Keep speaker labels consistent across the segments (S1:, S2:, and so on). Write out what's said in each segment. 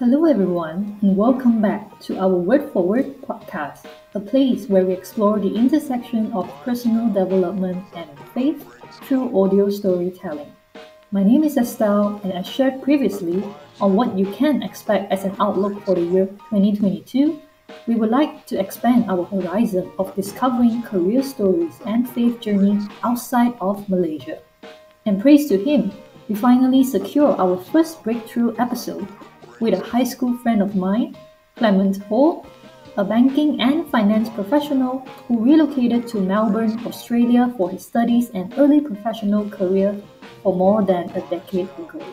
S1: Hello, everyone, and welcome back to our Word for Word podcast, a place where we explore the intersection of personal development and faith through audio storytelling. My name is Estelle, and as shared previously on what you can expect as an outlook for the year 2022, we would like to expand our horizon of discovering career stories and faith journeys outside of Malaysia. And praise to Him, we finally secure our first breakthrough episode with a high school friend of mine, Clement Ho, a banking and finance professional who relocated to Melbourne, Australia for his studies and early professional career for more than a decade ago.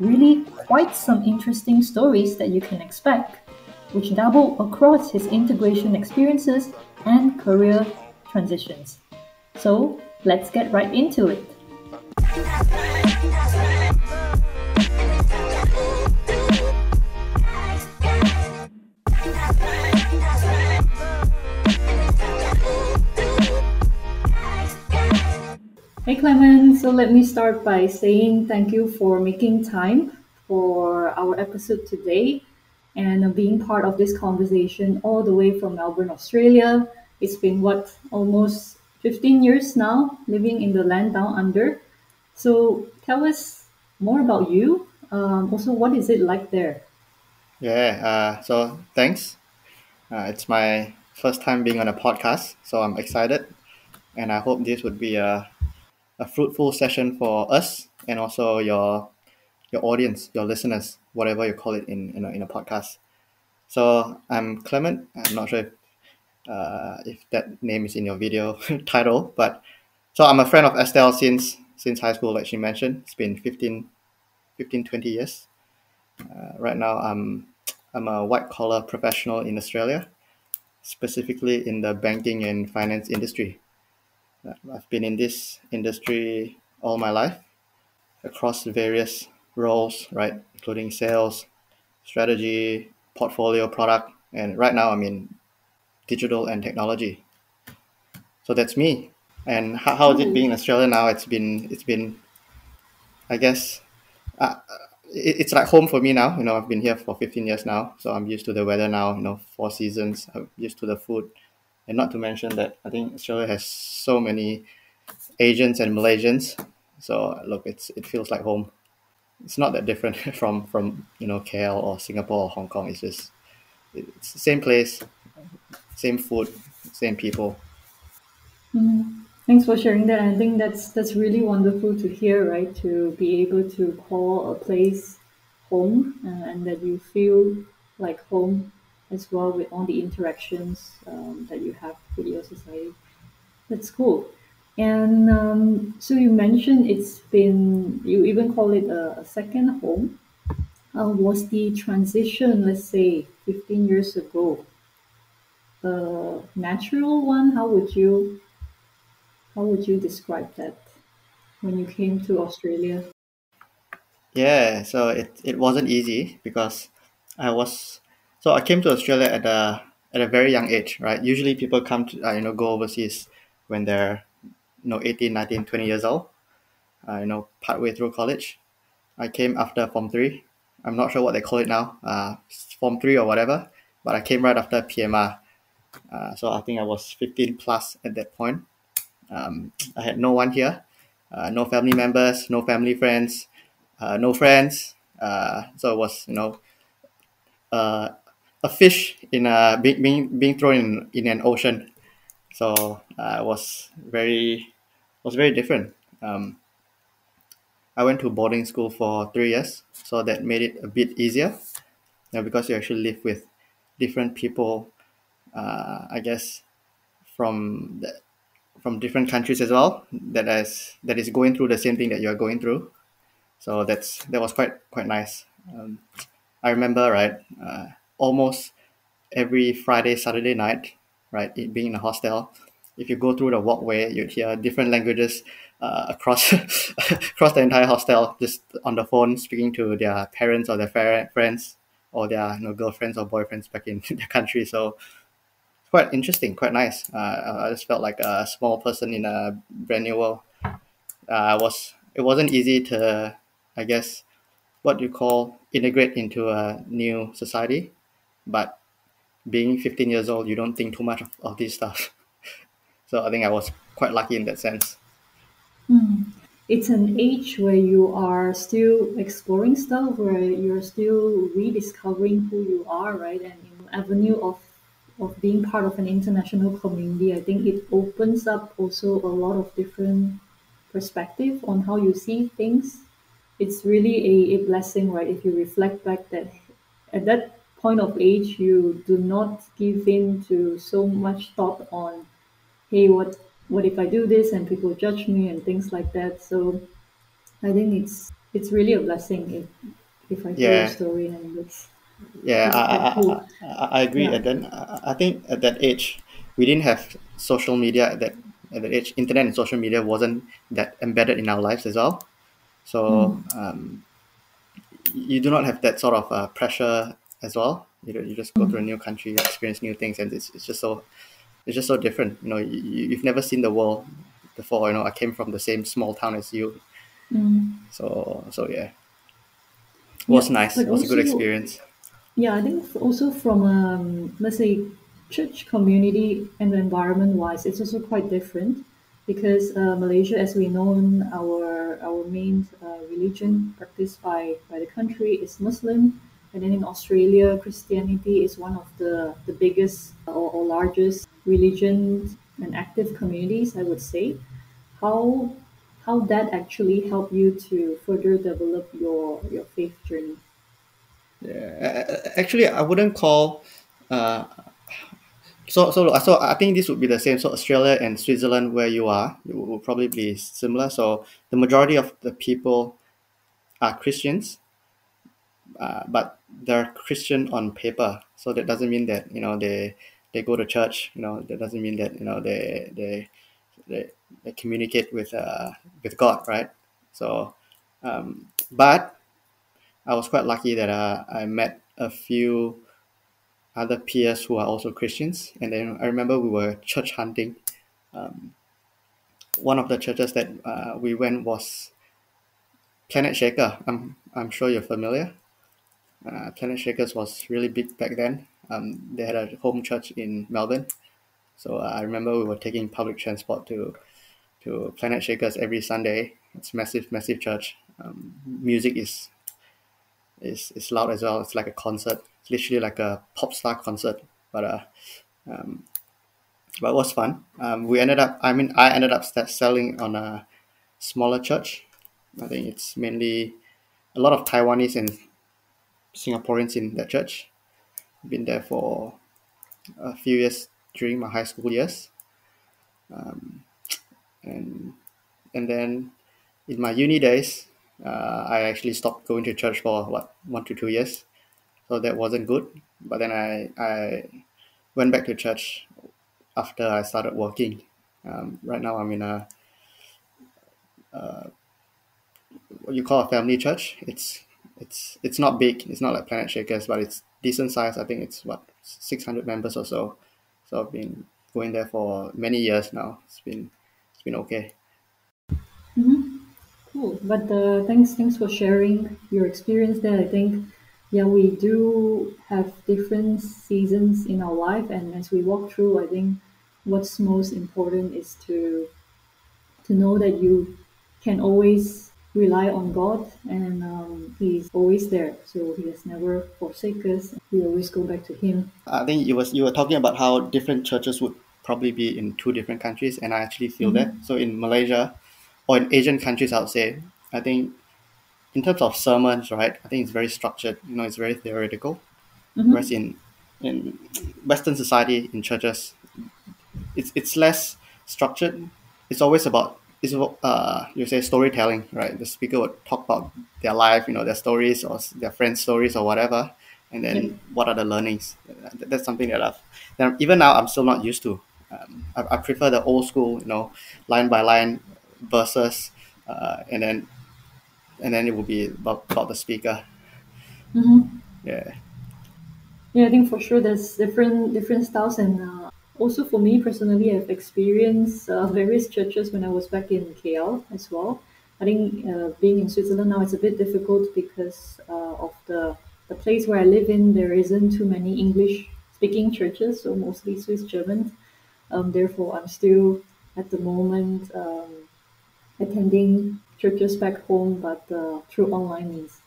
S1: Really, quite some interesting stories that you can expect, which double across his integration experiences and career transitions. So, let's get right into it. Hey Clement, so let me start by saying thank you for making time for our episode today and being part of this conversation all the way from Melbourne, Australia. It's been what almost 15 years now living in the land down under. So tell us more about you. Um, also, what is it like there?
S2: Yeah, uh, so thanks. Uh, it's my first time being on a podcast, so I'm excited, and I hope this would be a a fruitful session for us and also your your audience, your listeners, whatever you call it in in a, in a podcast. So I'm Clement. I'm not sure if, uh, if that name is in your video title, but so I'm a friend of Estelle since since high school, like she mentioned. It's been 15, 15 20 years. Uh, right now, I'm I'm a white collar professional in Australia, specifically in the banking and finance industry. I've been in this industry all my life across various roles, right, including sales, strategy, portfolio, product, and right now I'm in digital and technology. So that's me. And how, how is it being in Australia now? It's been it's been, I guess, uh, it, it's like home for me now. You know, I've been here for 15 years now, so I'm used to the weather now. You know, four seasons. I'm used to the food and not to mention that I think Australia has so many Asians and Malaysians. So look, it's it feels like home. It's not that different from from you know KL or Singapore or Hong Kong. It's just it's the same place, same food, same people.
S1: Mm-hmm. Thanks for sharing that. I think that's that's really wonderful to hear, right? To be able to call a place home uh, and that you feel like home as well with all the interactions um, that you have with your society. That's cool. And um, so you mentioned it's been, you even call it a, a second home. Uh, was the transition, let's say, 15 years ago, a natural one? How would you, how would you describe that when you came to Australia?
S2: Yeah, so it, it wasn't easy because I was so I came to Australia at a at a very young age, right? Usually people come to uh, you know go overseas when they're you know 18, 19, 20 years old. Uh, you know, partway through college. I came after Form three. I'm not sure what they call it now, uh, Form three or whatever. But I came right after PMR. Uh, so I think I was 15 plus at that point. Um, I had no one here, uh, no family members, no family friends, uh, no friends. Uh, so it was you know uh, a fish in a being being, being thrown in, in an ocean. So uh, it was very was very different. Um, I went to boarding school for three years, so that made it a bit easier. Know, because you actually live with different people. Uh, I guess from the, from different countries as well that is that is going through the same thing that you are going through. So that's that was quite quite nice. Um, I remember right. Uh, almost every Friday, Saturday night, right, it being in a hostel, if you go through the walkway, you'd hear different languages uh, across across the entire hostel, just on the phone, speaking to their parents or their friends or their you know, girlfriends or boyfriends back in their country. So quite interesting, quite nice. Uh, I just felt like a small person in a brand new world. Uh, was it wasn't easy to, I guess, what you call integrate into a new society. But being 15 years old, you don't think too much of, of this stuff. so I think I was quite lucky in that sense.
S1: Mm. It's an age where you are still exploring stuff, where you're still rediscovering who you are, right? And know, avenue of of being part of an international community, I think it opens up also a lot of different perspective on how you see things. It's really a, a blessing, right? If you reflect back that at that point of age, you do not give in to so much thought on, hey, what what if I do this and people judge me and things like that. So I think it's it's really a blessing if if I hear
S2: Yeah,
S1: your story and it's
S2: yeah,
S1: it's
S2: I, I,
S1: cool.
S2: I, I I agree.
S1: Yeah.
S2: And then I I think at that age, we didn't have social media at that at that age. Internet and social media wasn't that embedded in our lives as well. So
S1: Mm,
S2: um, you do not have that sort of uh, pressure as well. You, know, you just go to a
S1: mm,
S2: new country, experience new things, and it's, it's just so it's just so different. You know, you, you've never seen the world before. You know, I came from the same small town as you,
S1: mm.
S2: so so yeah, it
S1: Yeah,
S2: was nice. It was a good experience.
S1: Yeah, I think also from um, let's say church community and environment wise, it's also quite different because uh, Malaysia, as we know, our our main uh, religion practiced by by the country is Muslim, and then in Australia, Christianity is one of the the biggest or, or largest religions and active communities, I would say. How how that actually helped you to further develop your your faith journey?
S2: Yeah, actually, I wouldn't call. Uh, so so so I think this would be the same. So Australia and Switzerland, where you are, it will probably be similar. So the majority of the people are Christians, uh, but they're Christian on paper. So that doesn't mean that you know they they go to church. You know that doesn't mean that you know they they they, they communicate with uh, with God, right? So, um, but I was quite lucky that uh, I met a few other peers who are also Christians, and then I remember we were church hunting. Um, one of the churches that uh, we went was Planet Shaker. I'm I'm sure you're familiar. Uh, Planet Shakers was really big back then. Um, they had a home church in Melbourne, so uh, I remember we were taking public transport to to Planet Shakers every Sunday. It's massive, massive church. Um, music is is is loud as well. It's like a concert. It's literally like a pop star concert. But uh, um, but it was fun. Um, we ended up. I mean, I ended up selling on a smaller church. I think it's mainly a lot of Taiwanese and Singaporeans in that church. Been there for a few years during my high school years, um, and and then in my uni days, uh, I actually stopped going to church for what one to two years. So that wasn't good. But then I I went back to church after I started working. Um, right now I'm in a what you call a family church. It's it's it's not big. It's not like Planet Shakers, but it's decent size. I think it's what six hundred members or so. So I've been going there for many years now. It's been it's been okay.
S1: Mhm. Cool. But uh, thanks, thanks for sharing your experience there. I think, yeah, we do have different seasons in our life, and as we walk through, I think what's most important is to to know that you can always rely on God, and um, He's always there. So He has never forsake us. We always go back to Him.
S2: I think you was you were talking about how different churches would probably be in two different countries, and I actually feel that.
S1: Mm-hmm.
S2: So in Malaysia, or in Asian countries, I would say, I think in terms of sermons, right? I think it's very structured. You know, it's very theoretical. Whereas
S1: Mm-hmm.
S2: in in Western society, in churches, it's it's less structured. It's always about it's uh you say storytelling, right? The speaker would talk about their life, you know, their stories or their friends' stories or whatever, and then what are the learnings? That's something that I've that even now I'm still not used to. Um, I, I prefer the old school, you know, line by line verses, uh, and then and then it will be about, about the speaker.
S1: Mm-hmm.
S2: Yeah,
S1: Yeah, I think for sure there's different different styles, and uh, also for me personally, I've experienced uh, various churches when I was back in KL as well. I think uh, being in Switzerland now is a bit difficult because uh, of the the place where I live in. There isn't too many English speaking churches, so mostly Swiss German. Um, therefore, I'm still at the moment um, attending churches back home, but uh, through online means.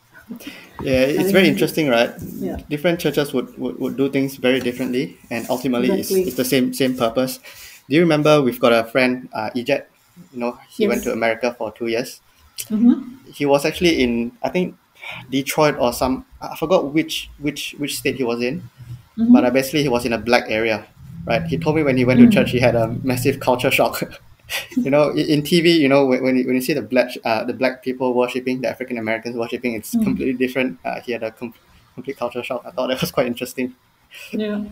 S2: Yeah, it's very interesting, right?
S1: Yeah.
S2: Different churches would, would, would do things very differently, and ultimately
S1: Exactly.
S2: it's, it's the same same purpose. Do you remember we've got a friend, uh, Ejet? You know, he went to America for two years.
S1: Mm-hmm.
S2: He was actually in, I think, Detroit or some, I forgot which which which state he was in,
S1: Mm-hmm.
S2: but uh, basically he was in a black area, right? He told me when he went to church, he had a massive culture shock. you know, in, TV, you know, when, when you, when you see the black uh, the black people worshiping, the African Americans worshiping, it's completely different. Uh, he had a com- complete culture shock. I thought that was quite interesting.
S1: Yeah.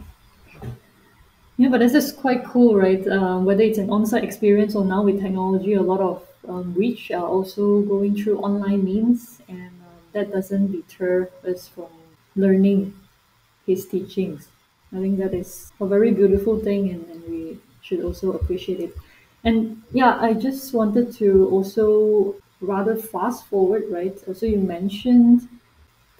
S1: Yeah, but this is quite cool, right? Um, whether it's an on-site experience or now with technology, a lot of um, reach are also going through online means, and um, that doesn't deter us from learning his teachings. I think that is a very beautiful thing, and, and we should also appreciate it. And yeah, I just wanted to also rather fast forward, right? Also, you mentioned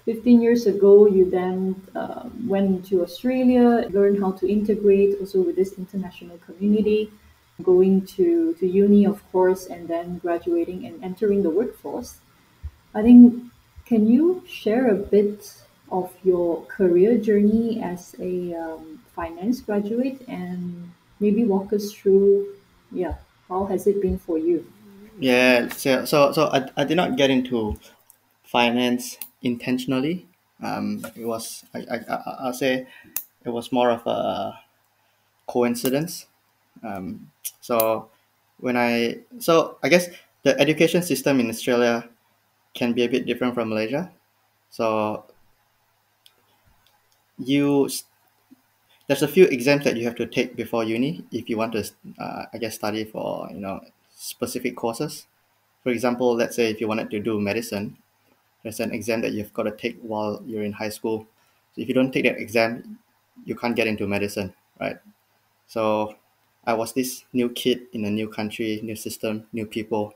S1: 15 years ago, you then uh, went into Australia, learned how to integrate also with this international community, going to, to uni, of course, and then graduating and entering the workforce. I think, can you share a bit of your career journey as a um, finance graduate and maybe walk us through, yeah, how has it been for you?
S2: Yeah, so so, so I, I did not get into finance intentionally. Um, it was I, I I'll say it was more of a coincidence. Um, so when I so I guess the education system in Australia can be a bit different from Malaysia. So you there's a few exams that you have to take before uni if you want to uh, I guess study for you know specific courses. For example, let's say if you wanted to do medicine, there's an exam that you've got to take while you're in high school. So if you don't take that exam, you can't get into medicine, right? So I was this new kid in a new country, new system, new people,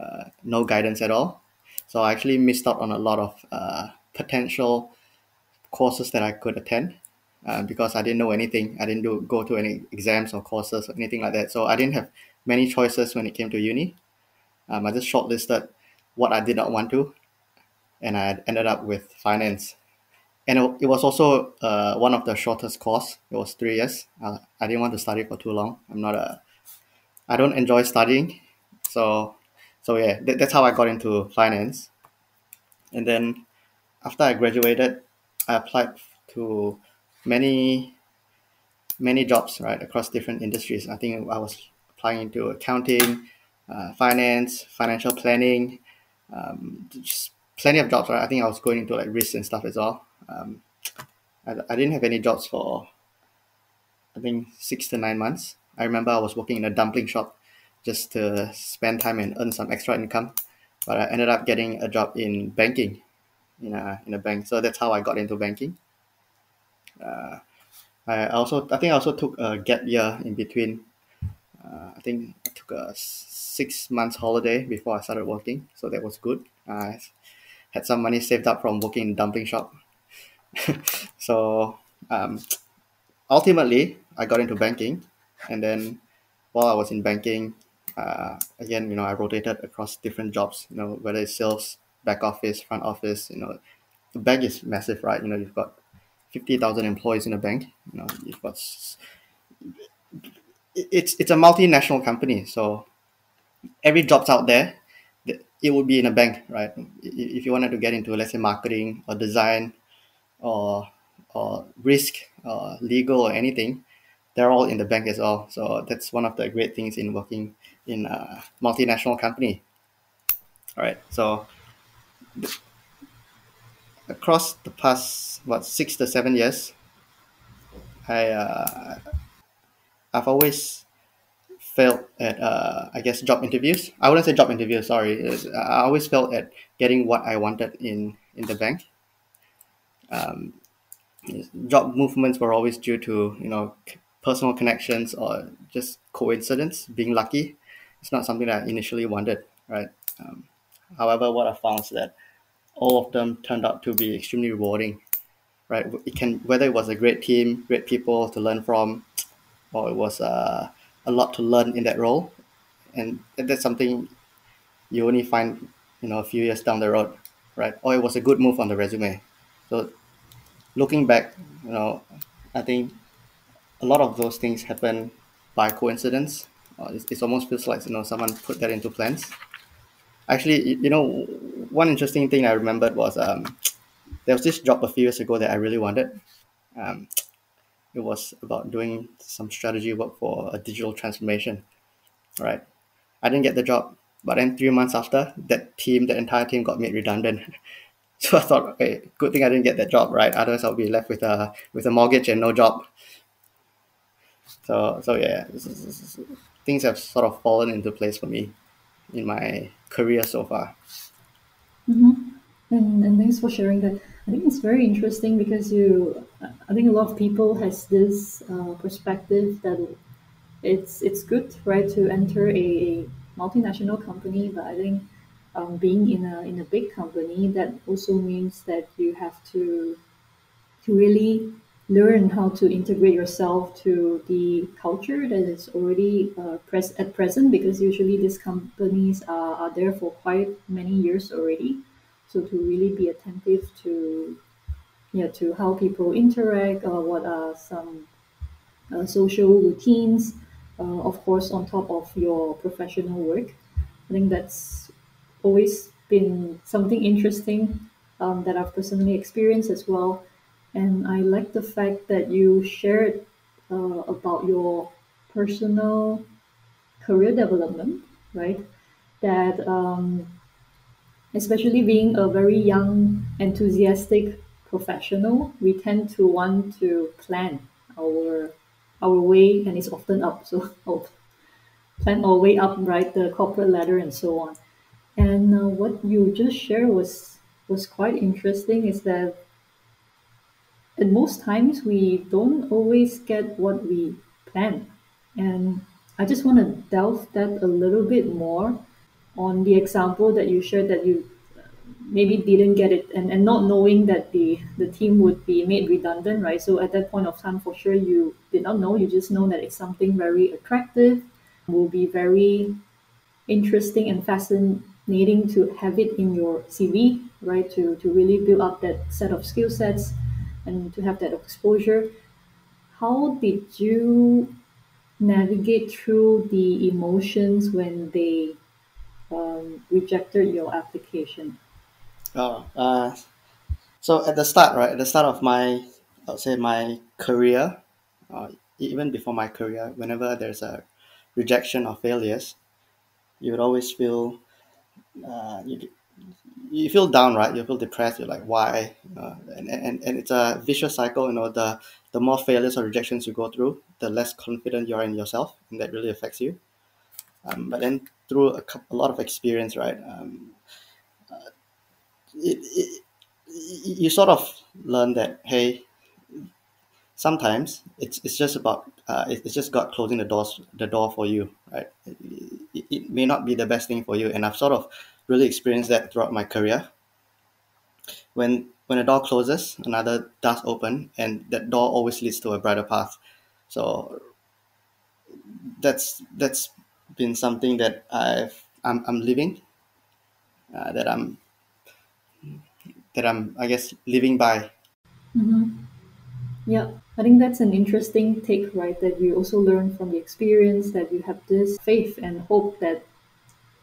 S2: uh, no guidance at all. So I actually missed out on a lot of uh, potential courses that I could attend uh, because I didn't know anything. I didn't do go to any exams or courses or anything like that. So I didn't have many choices when it came to uni. Um, I just shortlisted what I did not want to, and I ended up with finance. And it, it was also uh, one of the shortest course. It was three years. Uh, I didn't want to study for too long. I'm not a, I don't enjoy studying, so so yeah, that, that's how I got into finance. And then after I graduated, I applied to many many jobs right across different industries. I think I was applying into accounting, uh, finance, financial planning, um, just plenty of jobs. Right, I think I was going into like risk and stuff as well. Um, I, I didn't have any jobs for I think six to nine months. I remember I was working in a dumpling shop just to spend time and earn some extra income. But I ended up getting a job in banking, in a in a bank. So that's how I got into banking. Uh, I also I think I also took a gap year in between. Uh, I think I took a six months holiday before I started working, so that was good. I had some money saved up from working in dumpling shop. so um, ultimately, I got into banking, and then while I was in banking, uh, again, you know, I rotated across different jobs. You know, whether it's sales, back office, front office. You know, the bank is massive, right? You know, you've got fifty thousand employees in a bank. You know, it's it's a multinational company, so every job's out there. It would be in a bank, right? If you wanted to get into, let's say, marketing or design or or risk or legal or anything, they're all in the bank as well. So that's one of the great things in working in a multinational company. All right. So across the past what six to seven years, I uh, I've always failed at uh, I guess job interviews. I wouldn't say job interviews. Sorry, It's- I always failed at getting what I wanted in in the bank. Um, job movements were always due to you know personal connections or just coincidence, being lucky. It's not something that I initially wanted, right? Um, However, what I found is that all of them turned out to be extremely rewarding. Right? It can whether it was a great team, great people to learn from, or it was uh, a lot to learn in that role, and that's something you only find you know a few years down the road, right? Or it was a good move on the resume. So looking back, you know, I think a lot of those things happen by coincidence. Uh, it, almost feels like you know someone put that into plans. Actually, you know, one interesting thing I remembered was um, there was this job a few years ago that I really wanted. Um, it was about doing some strategy work for a digital transformation. Right, I didn't get the job, but then three months after, that team, the entire team, got made redundant. so I thought, okay, good thing I didn't get that job, right? Otherwise, I'll be left with a with a mortgage and no job. So so yeah, things have sort of fallen into place for me in my career so far.
S1: Mm-hmm. And, and thanks for sharing that. I think it's very interesting because you, I think a lot of people has this uh, perspective that it's it's good, right, to enter a, multinational company, but I think um, being in a in a big company that also means that you have to to really learn how to integrate yourself to the culture that is already uh, pres- at present because usually these companies are, are there for quite many years already so to really be attentive to yeah to how people interact or what are some uh, social routines uh, of course on top of your professional work i think that's always been something interesting um, that i've personally experienced as well and I like the fact that you shared uh, about your personal career development, right? That um, especially being a very young, enthusiastic professional, we tend to want to plan our our way, and it's often up. So oh, plan our way up, right? The corporate ladder and so on. And uh, what you just shared was was quite interesting. Is that at most times we don't always get what we plan. And I just want to delve that a little bit more on the example that you shared that you uh, maybe didn't get it and, and not knowing that the, the team would be made redundant, right? So at that point of time, for sure, you did not know. You just know that it's something very attractive, will be very interesting and fascinating to have it in your CV, right? To, to really build up that set of skill sets and to have that exposure. How did you navigate through the emotions when they um, rejected your application?
S2: Oh, uh, so at the start, right, at the start of my, I would say my career, uh, even before my career, whenever there's a rejection or failures, you would always feel, uh, you, you feel down, right? You feel depressed. You're like, why? Uh, and, and and it's a vicious cycle. You know, the the more failures or rejections you go through, the less confident you are in yourself, and that really affects you. Um, but then through a, couple, a lot of experience, right? Um, uh, it, it, you sort of learn that hey, sometimes it's it's just about uh, it's just God closing the doors the door for you, right? It, it may not be the best thing for you, and I've sort of really experienced that throughout my career. When when a door closes, another does open, and that door always leads to a brighter path. So that's that's been something that I've I'm, I'm living, uh, that I'm that I'm I guess living by.
S1: Mm-hmm. Yeah, I think that's an interesting take, right? That you also learn from the experience that you have this faith and hope that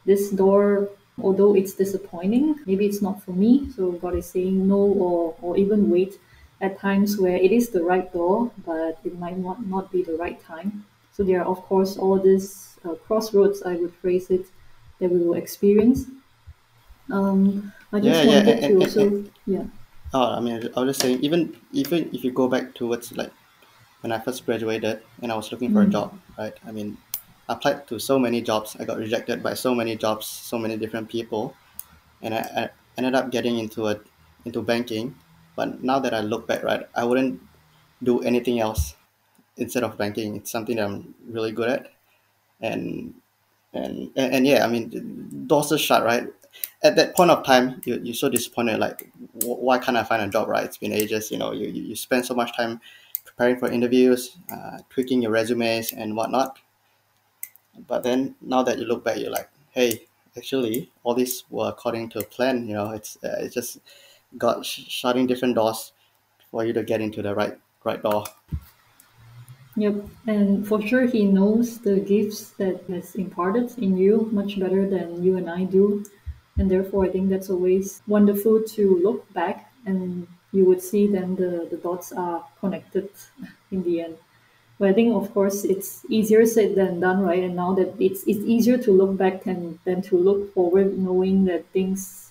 S1: this door although it's disappointing, maybe it's not for me. So God is saying no or, or even wait at times where it is the right door, but it might not, not be the right time. So there are, of course, all these uh, crossroads, I would phrase it, that we will experience. Um, I just
S2: Yeah, yeah,
S1: wanted
S2: and,
S1: to
S2: and,
S1: also,
S2: and,
S1: yeah.
S2: oh, I mean, I was just saying, even even if you go back towards like when I first graduated and I was looking for a
S1: Mm,
S2: job, right? I mean, I applied to so many jobs. I got rejected by so many jobs, so many different people, and I, I ended up getting into a into banking. But now that I look back, right, I wouldn't do anything else instead of banking. It's something that I'm really good at, and and and, and yeah, I mean, doors are shut, right? at that point of time, you, you're so disappointed. Like, why can't I find a job? Right? It's been ages. You know, you, you spend so much time preparing for interviews, uh, tweaking your resumes and whatnot. But then now that you look back, you're like, hey, actually, all these were according to a plan. You know, it's uh, it's just got sh- shutting different doors for you to get into the right right door.
S1: Yep, and for sure he knows the gifts that has imparted in you much better than you and I do. And therefore I think that's always wonderful to look back and you would see then the, the dots are connected in the end. But I think of course it's easier said than done, right? And now that it's it's easier to look back than than to look forward, knowing that things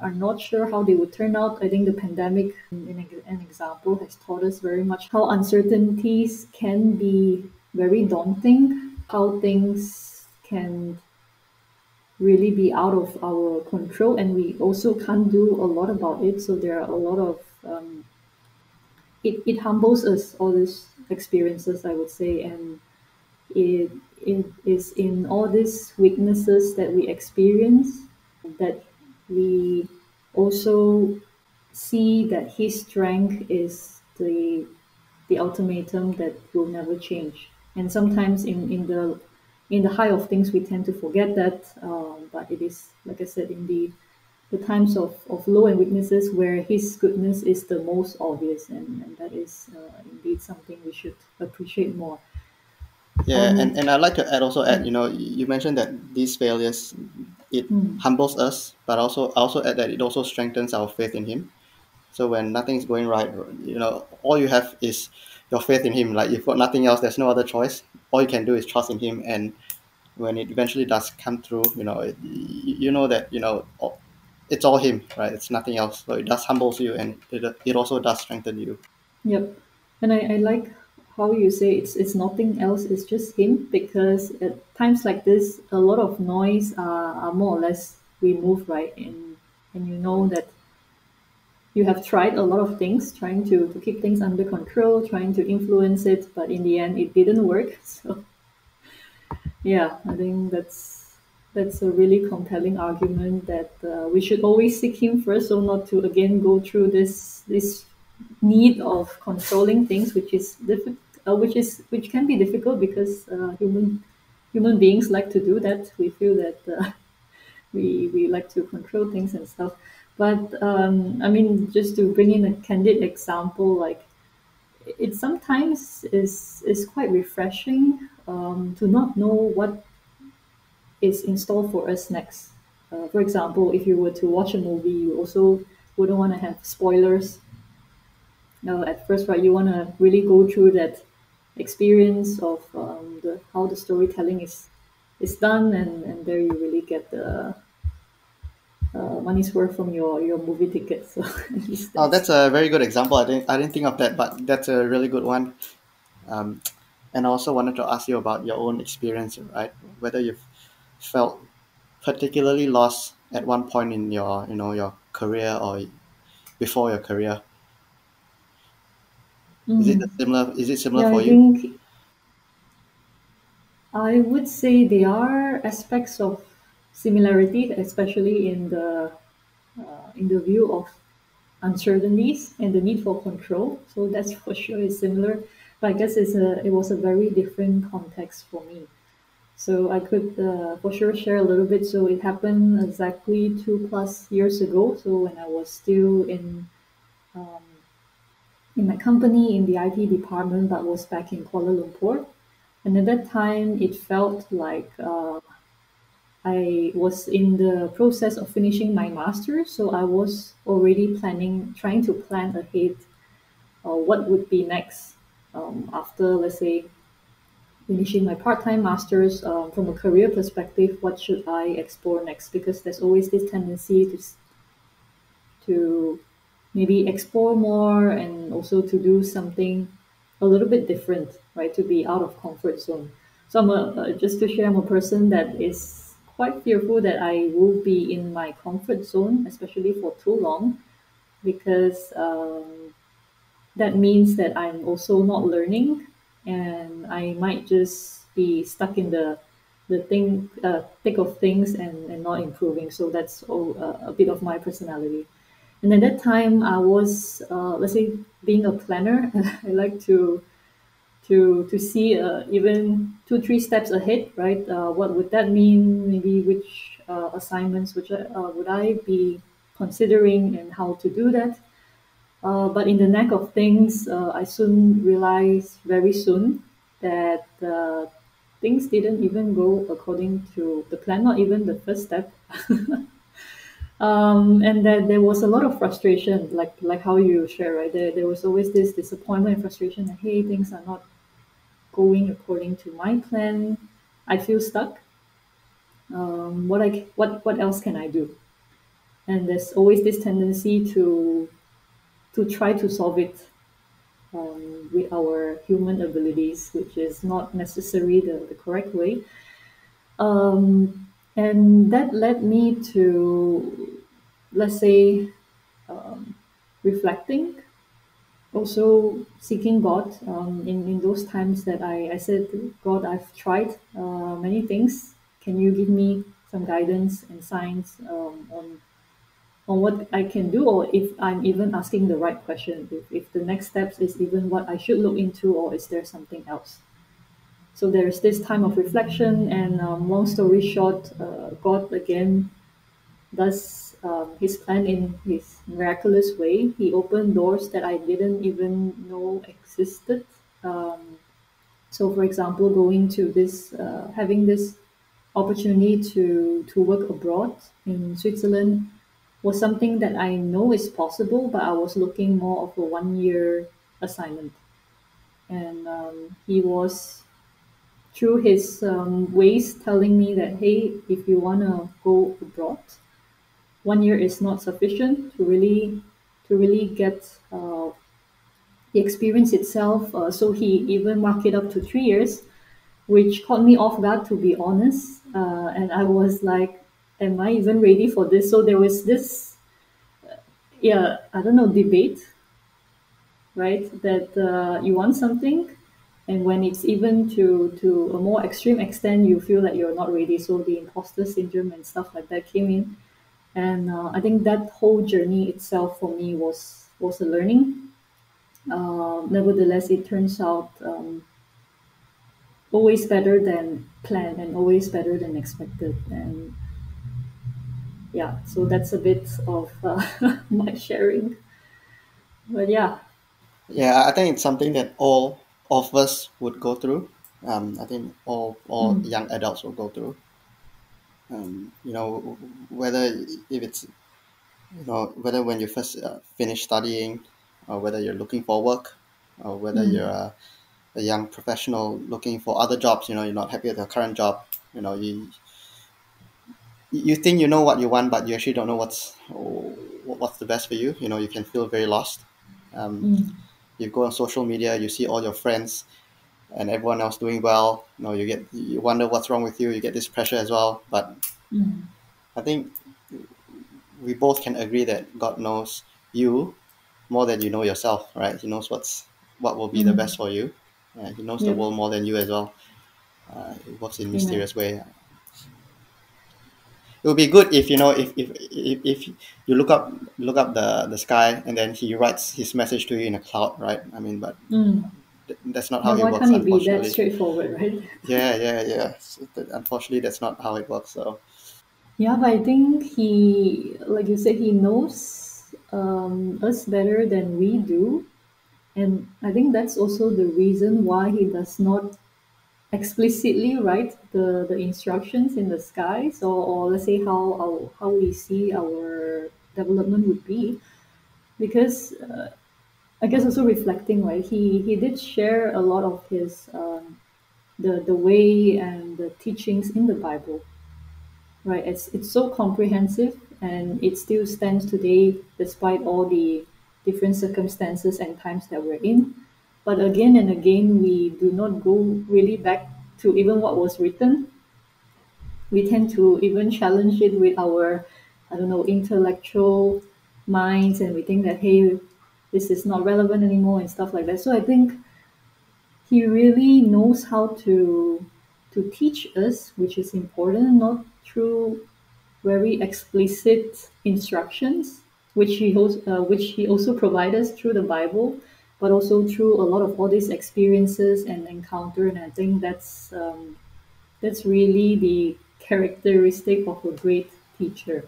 S1: are not sure how they would turn out. I think the pandemic, in an example, has taught us very much how uncertainties can be very daunting, how things can really be out of our control, and we also can't do a lot about it. So there are a lot of um, it, it humbles us all these experiences, I would say, and it, it is in all these weaknesses that we experience that we also see that his strength is the the ultimatum that will never change. And sometimes in, in the in the high of things, we tend to forget that. Um, but it is, like I said, in the the times of, of low and weaknesses where his goodness is the most obvious, and, and that is uh, indeed something we should appreciate more.
S2: Yeah, um, and, and I'd like to add also add, you know, you mentioned that these failures it mm. humbles us, but also also add that it also strengthens our faith in him. So when nothing's going right, you know, all you have is your faith in him. Like you've got nothing else, there's no other choice. All you can do is trust in him and when it eventually does come through, you know, it, you know that, you know, it's all him, right? It's nothing else. So it does humbles you and it, it also does strengthen you.
S1: Yep. And I, I like how you say it's it's nothing else it's just him because at times like this a lot of noise are, are more or less removed right? And and you know that you have tried a lot of things trying to, to keep things under control trying to influence it but in the end it didn't work. So yeah i think that's that's a really compelling argument that uh, we should always seek him first so not to again go through this this need of controlling things which is difficult uh, which is which can be difficult because uh, human human beings like to do that. We feel that uh, we we like to control things and stuff. But um, I mean, just to bring in a candid example, like it sometimes is is quite refreshing um, to not know what is in store for us next. Uh, for example, if you were to watch a movie, you also wouldn't want to have spoilers. No, at first, right, you want to really go through that experience of um, the how the storytelling is is done, and, and there you really get the uh, money's worth from your, your movie ticket. So
S2: that's... Oh, that's a very good example. I didn't I didn't think of that, but that's a really good one. Um, and I also wanted to ask you about your own experience, right? Whether you've felt particularly lost at one point in your you know your career or before your career is it mm. similar? Is it similar
S1: Yeah,
S2: for
S1: I
S2: you?
S1: I would say there are aspects of similarity, especially in the uh, in the view of uncertainties and the need for control. So that's for sure is similar. But I guess it's a it was a very different context for me. So I could uh, for sure share a little bit. So it happened exactly two plus years ago. So when I was still in um, in my company in the IT department, but was back in Kuala Lumpur. And at that time, it felt like uh, I was in the process of finishing my master's, so I was already planning, trying to plan ahead uh, what would be next um, after, let's say, finishing my part-time master's. Um, from a career perspective, what should I explore next? Because there's always this tendency to to maybe explore more and also to do something a little bit different, right? To be out of comfort zone. So I'm a, uh, just to share, I'm a person that is quite fearful that I will be in my comfort zone, especially for too long, because um, that means that I'm also not learning, and I might just be stuck in the the thing uh, thick of things and, and not improving. So that's all, uh, a bit of my personality. And at that time, I was uh, let's say being a planner. I like to to to see uh, even two three steps ahead, right? Uh, what would that mean? Maybe which uh, assignments which uh, would I be considering and how to do that? Uh, but in the neck of things, I soon realized very soon that things didn't even go according to the plan, not even the first step. um, and that there was a lot of frustration, like like how you share, right? There, there was always this disappointment and frustration that hey, things are not going according to my plan. I feel stuck. Um, what I what what else can I do? And there's always this tendency to to try to solve it um, with our human abilities, which is not necessarily the, the correct way. Um, and that led me to, let's say, um, reflecting, also seeking God um, in, in those times that I, I said, God, I've tried uh, many things. Can you give me some guidance and signs um, on on what I can do or if I'm even asking the right question, if, if the next steps is even what I should look into or is there something else. So there is this time of reflection and um, long story short, uh, God again does um, his plan in his miraculous way. He opened doors that I didn't even know existed. Um, so for example, going to this, uh, having this opportunity to, to work abroad in Switzerland was something that I know is possible, but I was looking more of a one year assignment. And um, he was, through his um, ways, telling me that, hey, if you want to go abroad, one year is not sufficient to really to really get uh, the experience itself. Uh, so he even marked it up to three years, which caught me off guard, to be honest. Uh, and I was like, am I even ready for this? So there was this, uh, yeah, I don't know, debate, right? That uh, you want something, and when it's even to to a more extreme extent, you feel that you're not ready. So the imposter syndrome and stuff like that came in, and uh, I think that whole journey itself for me was was a learning. Uh, nevertheless, it turns out um, always better than planned and always better than expected, and yeah, so that's a bit of uh, my sharing. But yeah,
S2: Yeah, I think it's something that all of us would go through. Um, I think all all
S1: Mm.
S2: young adults will go through. Um, you know, whether if it's you know whether when you first uh, finish studying, or whether you're looking for work, or whether
S1: Mm.
S2: you're a, a young professional looking for other jobs. You know, you're not happy with your current job. You know, you you think you know what you want, but you actually don't know what's what's the best for you. You know, you can feel very lost. Um,
S1: Mm.
S2: You go on social media, you see all your friends and everyone else doing well. You know, you get you wonder what's wrong with you. You get this pressure as well. But
S1: Mm.
S2: I think we both can agree that God knows you more than you know yourself, right? He knows what's what will be the
S1: Mm.
S2: best for you. Yeah, he knows the world more than you as well. Uh, it works in mysterious way. It would be good if you know if, if if if you look up look up the the sky and then he writes his message to you in a cloud, right? I mean, but
S1: Mm.
S2: th- that's not how
S1: But
S2: it
S1: why
S2: works,
S1: can't it be that straightforward, right?
S2: Yeah, yeah, yeah. So unfortunately, that's not how it works. So
S1: Yeah, but I think he, like you said, he knows um, us better than we do. And I think that's also the reason why he does not explicitly write the, the instructions in the skies or, or let's say how, our, how we see our development would be. Because uh, I guess also reflecting, right, he, he did share a lot of his, um, the, the way and the teachings in the Bible. Right it's it's so comprehensive and it still stands today despite all the different circumstances and times that we're in but again and again we do not go really back to even what was written. We tend to even challenge it with our i don't know intellectual minds and we think that hey this is not relevant anymore and stuff like that. So i think he really knows how to to teach us, which is important, not through very explicit instructions, which he also, uh, which he also provides us through the Bible, but also through a lot of all these experiences and encounter. And I think that's um, that's really the characteristic of a great teacher.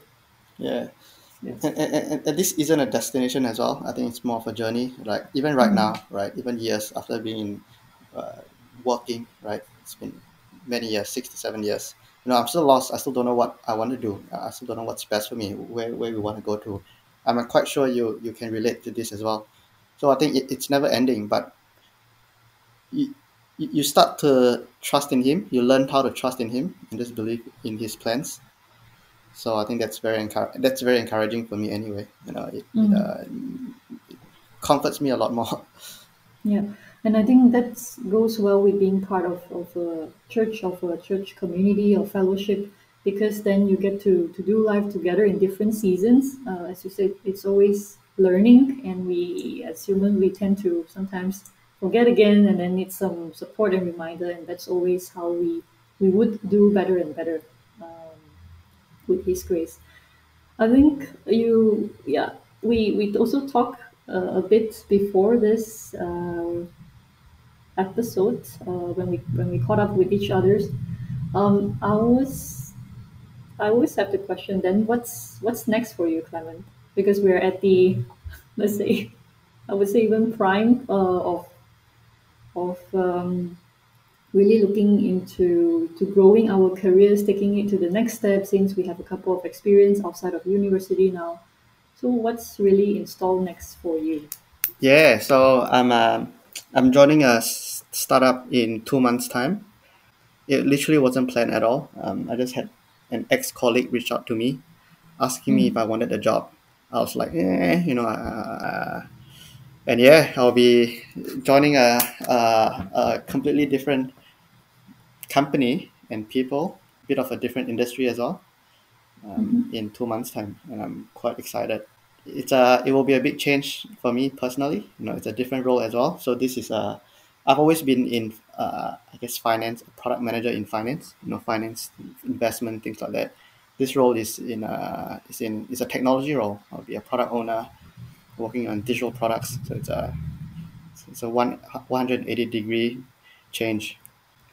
S2: Yeah.
S1: Yes.
S2: And, and, and, and this isn't a destination as well. I think it's more of a journey. Like even right now, right? Even years after being uh, working, right? It's been many years, six to seven years. You know, I'm still lost. I still don't know what I want to do. I still don't know what's best for me, where, where we want to go to. I'm quite sure you you can relate to this as well. So I think it, it's never ending, but you, you start to trust in him. You learn how to trust in him and just believe in his plans. So I think that's very encour- that's very encouraging for me anyway. You know, it,
S1: Mm.
S2: it, uh, it comforts me a lot more.
S1: Yeah, and I think that goes well with being part of, of a church, of a church community or fellowship, because then you get to, to do life together in different seasons. Uh, as you said, it's always learning, and we, as humans, we tend to sometimes forget again and then need some support and reminder, and that's always how we, we would do better and better um, with His grace. I think you, yeah, we we also talk uh, a bit before this uh, episode uh, when we when we caught up with each others. Um, I was I always have the question then what's what's next for you, Clement? Because we're at the let's say I would say even prime uh, of of um, really looking into to growing our careers, taking it to the next step since we have a couple of experience outside of university now. So what's really installed next for you?
S2: Yeah, so I'm uh, I'm joining a startup in two months' time. It literally wasn't planned at all. Um, I just had an ex colleague reach out to me, asking me if I wanted a job. I was like, eh, you know, uh, and yeah, I'll be joining a, a, a completely different company and people, bit of a different industry as well, um, in two months' time, and I'm quite excited. It's a it will be a big change for me personally. You know, it's a different role as well. So this is a I've always been in uh, I guess finance, product manager in finance. You know, finance, investment, things like that. This role is in a is in is a technology role. I'll be a product owner, working on digital products. So it's a it's a one 180 degree change.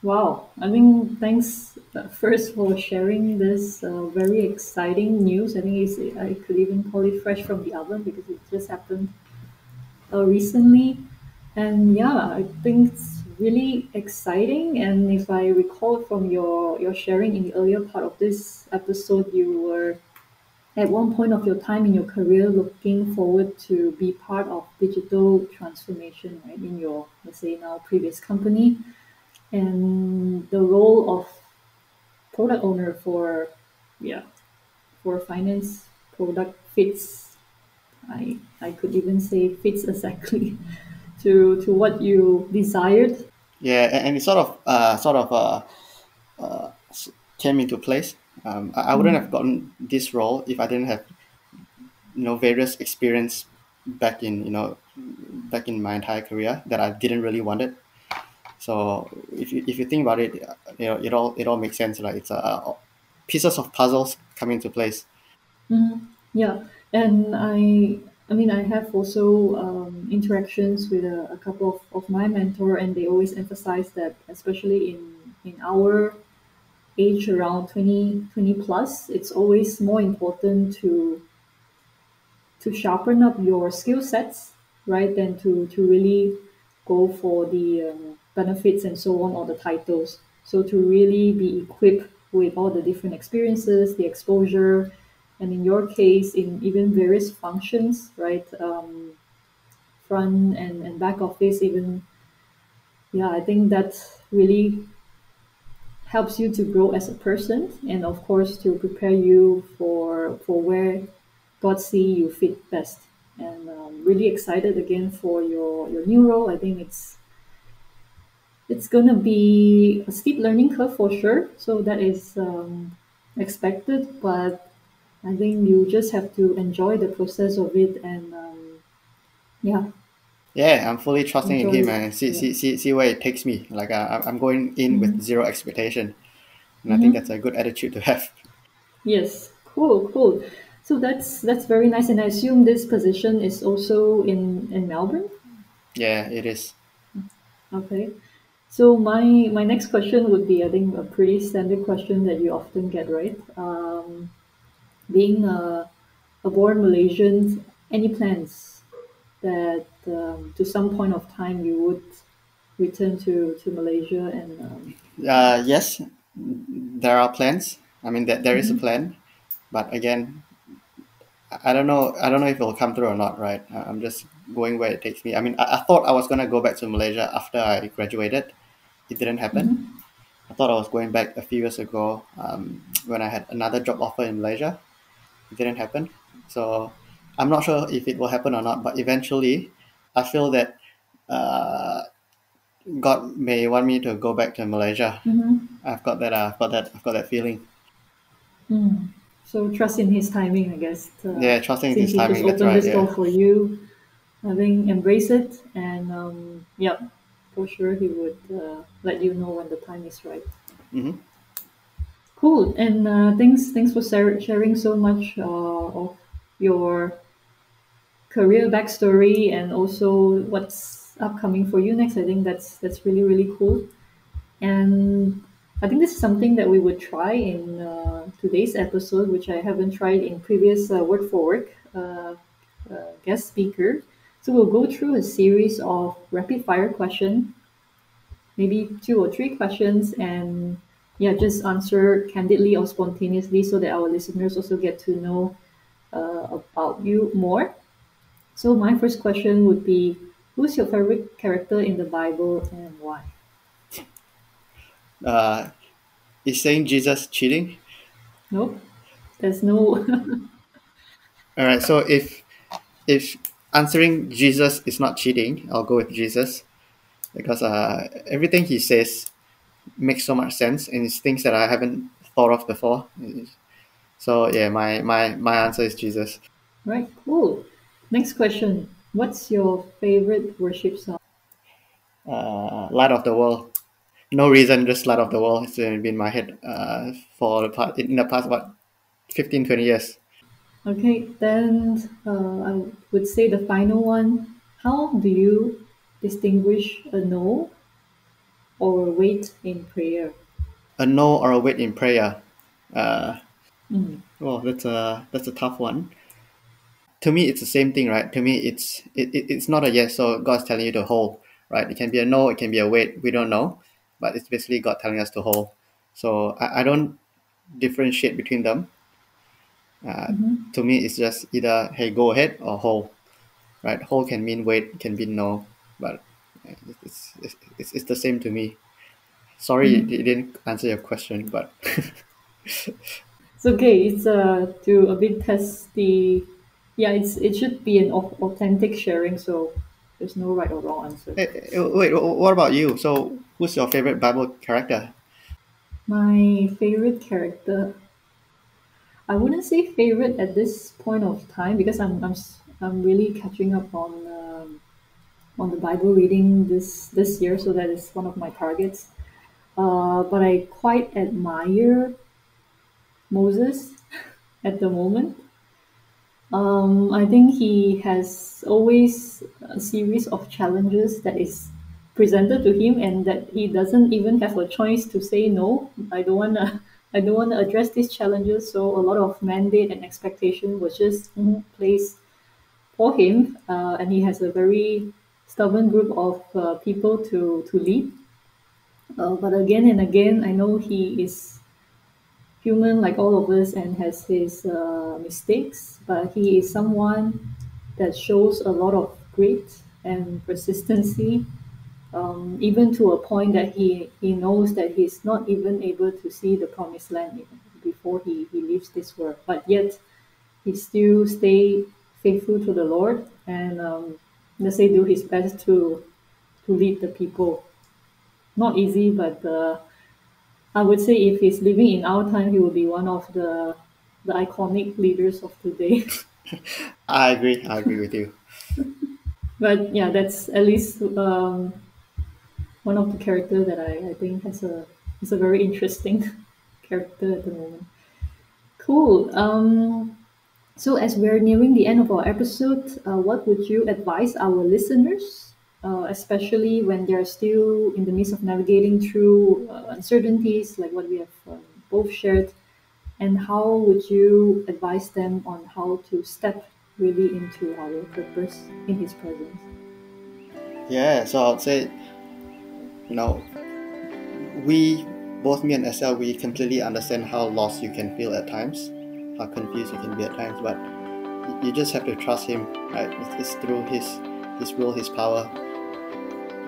S1: Wow, I mean, thanks uh, first for sharing this uh, very exciting news. I think I could even call it fresh from the oven because it just happened uh, recently. And yeah, I think really exciting. And if I recall from your, your sharing in the earlier part of this episode, you were at one point of your time in your career looking forward to be part of digital transformation, right, in your, let's say, now previous company and the role of product owner for yeah for finance product fits i i could even say fits exactly to to what you desired
S2: Yeah, and, and it sort of uh, sort of uh, uh, came into place. Um, I, I wouldn't have gotten this role if I didn't have you know various experience back in you know back in my entire career that I didn't really want it. So if you if you think about it, uh, you know it all it all makes sense. Like it's uh, pieces of puzzles come into place.
S1: Mhm. Yeah, and I, I mean, I have also um, interactions with a, a couple of, of my mentor, and they always emphasize that, especially in in our age around 20 20 plus, it's always more important to to sharpen up your skill sets, right, than to to really go for the um, benefits and so on or the titles. So to really be equipped with all the different experiences, the exposure, and in your case, in even various functions, right, um, front and, and back office, even yeah, I think that really helps you to grow as a person and of course to prepare you for for where God see you fit best. And um, really excited again for your your new role. I think it's it's gonna be a steep learning curve for sure. So that is um, expected, but I think you just have to enjoy the process of it and um, yeah,
S2: Yeah, I'm fully trusting in him
S1: it.
S2: and see
S1: Yeah.
S2: see see, see where it takes me. Like uh, I'm going in with zero expectation, and I think
S1: Mhm.
S2: that's a good attitude to have.
S1: Yes. Cool. Cool. So that's that's very nice, and I assume this position is also in in Melbourne.
S2: Yeah, it is.
S1: Okay. So my my next question would be, I think, a pretty standard question that you often get, right? Um, being a, a born Malaysian, any plans that um, to some point of time you would return to, to Malaysia and um,
S2: Uh, yes, there are plans. I mean, there, there is a plan, but again, I don't know. I don't know if it will come through or not. Right? I'm just going where it takes me. I mean, I, I thought I was gonna go back to Malaysia after I graduated. It didn't happen. I thought I was going back a few years ago um, when I had another job offer in Malaysia. It didn't happen. So I'm not sure if it will happen or not. But eventually, I feel that uh, God may want me to go back to Malaysia. I've got that. Uh, I've got that. I've got that feeling.
S1: Mm. So trust in his timing, I guess. Uh,
S2: Yeah, trusting his
S1: he
S2: timing,
S1: just
S2: that's
S1: opened
S2: right,
S1: this door
S2: yeah.
S1: for you, having embraced it, and um, yep, for sure he would uh, let you know when the time is right.
S2: hmm
S1: Cool, and uh, thanks thanks for shar- sharing so much uh, of your career backstory and also what's upcoming for you next. I think that's that's really really cool. And I think this is something that we would try in uh, today's episode, which I haven't tried in previous uh, Word for Word uh, uh, guest speaker. So we'll go through a series of rapid fire questions, maybe two or three questions, and yeah, just answer candidly or spontaneously so that our listeners also get to know uh, about you more. So my first question would be, who's your favorite character in the Bible and why?
S2: Uh, is saying Jesus cheating?
S1: Nope, there's no
S2: All right. So if if answering Jesus is not cheating, I'll go with Jesus because uh, everything he says makes so much sense and it's things that I haven't thought of before. So yeah, my my my answer is Jesus.
S1: Right, cool. Next question. What's your favorite worship song?
S2: Uh, Light of the World. No reason, just Light of the World. It's been in my head uh, for the past, in the past about 15, 20 years.
S1: Okay, then uh, I would say the final one. How do you distinguish a no or wait in prayer?
S2: A no or a wait in prayer. Uh,
S1: Mm.
S2: well, that's a that's a tough one. To me, it's the same thing, right? To me, it's it, it, it's not a yes. So God's telling you to hold, right? It can be a no, it can be a wait. We don't know, but it's basically God telling us to hold. So I, I don't differentiate between them. Uh,
S1: Mhm.
S2: To me, it's just either hey, go ahead or hold, right? Hold can mean wait, can mean no, but it's it's, it's, it's the same to me. Sorry,
S1: Mhm.
S2: it didn't answer your question, but
S1: It's okay. It's uh, to a bit test the. Yeah, it's it should be an au- authentic sharing, so there's no right or wrong answer.
S2: Hey, hey, wait, what about you? So, who's your favorite Bible character?
S1: My favorite character. I wouldn't say favorite at this point of time because I'm I'm, I'm really catching up on um, on the Bible reading this this year, so that is one of my targets. Uh, but I quite admire Moses at the moment. Um, I think he has always a series of challenges that is presented to him, and that he doesn't even have a choice to say no. I don't wanna, I don't wanna address these challenges. So a lot of mandate and expectation was just placed for him, uh, and he has a very stubborn group of uh, people to to lead. Uh, but again and again, I know he is human like all of us and has his uh, mistakes, but he is someone that shows a lot of grit and persistency, um, even to a point that he, he knows that he's not even able to see the promised land before he, he leaves this world. But yet, he still stay faithful to the Lord and um, let's say do his best to to lead the people. Not easy, but uh, I would say if he's living in our time, he will be one of the the iconic leaders of today.
S2: I agree. I agree with you.
S1: but yeah, that's at least um, one of the characters that I, I think has a is a very interesting character at the moment. Cool. Um, so as we're nearing the end of our episode, uh, what would you advise our listeners, uh, especially when they're still in the midst of navigating through uh, uncertainties like what we have um, both shared, and how would you advise them on how to step really into our purpose in His presence?
S2: Yeah, so I'd say, you know, we, both me and Estelle, we completely understand how lost you can feel at times, how confused you can be at times, but you just have to trust Him, right? It's, it's through His His will, His power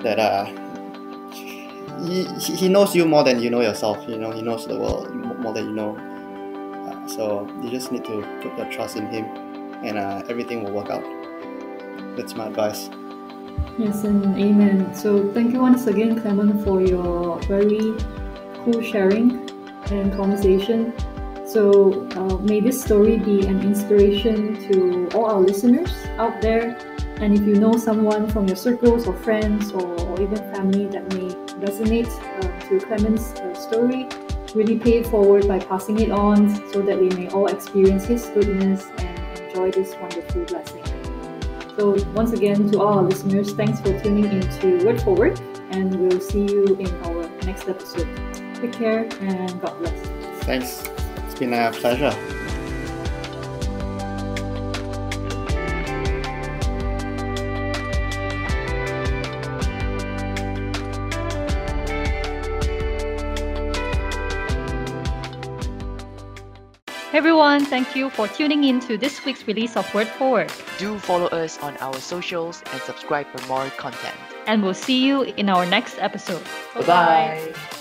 S2: that uh, he, he knows you more than you know yourself. You know, He knows the world more than you know. Uh, so you just need to put your trust in Him, and uh, everything will work out. That's my advice.
S1: Yes, and amen. So thank you once again, Clement, for your very cool sharing and conversation. So uh, may this story be an inspiration to all our listeners out there. And if you know someone from your circles or friends or, or even family that may resonate uh, to Clement's uh, story, really pay it forward by passing it on so that we may all experience his goodness and enjoy this wonderful blessing. So once again, to all our listeners, thanks for tuning into Word for Word, and we'll see you in our next episode. Take care and God bless.
S2: Thanks. It's been a pleasure.
S1: everyone, thank you for tuning in to this week's release of Word for Word.
S3: Do follow us on our socials and subscribe for more content.
S1: And we'll see you in our next episode.
S3: Bye bye.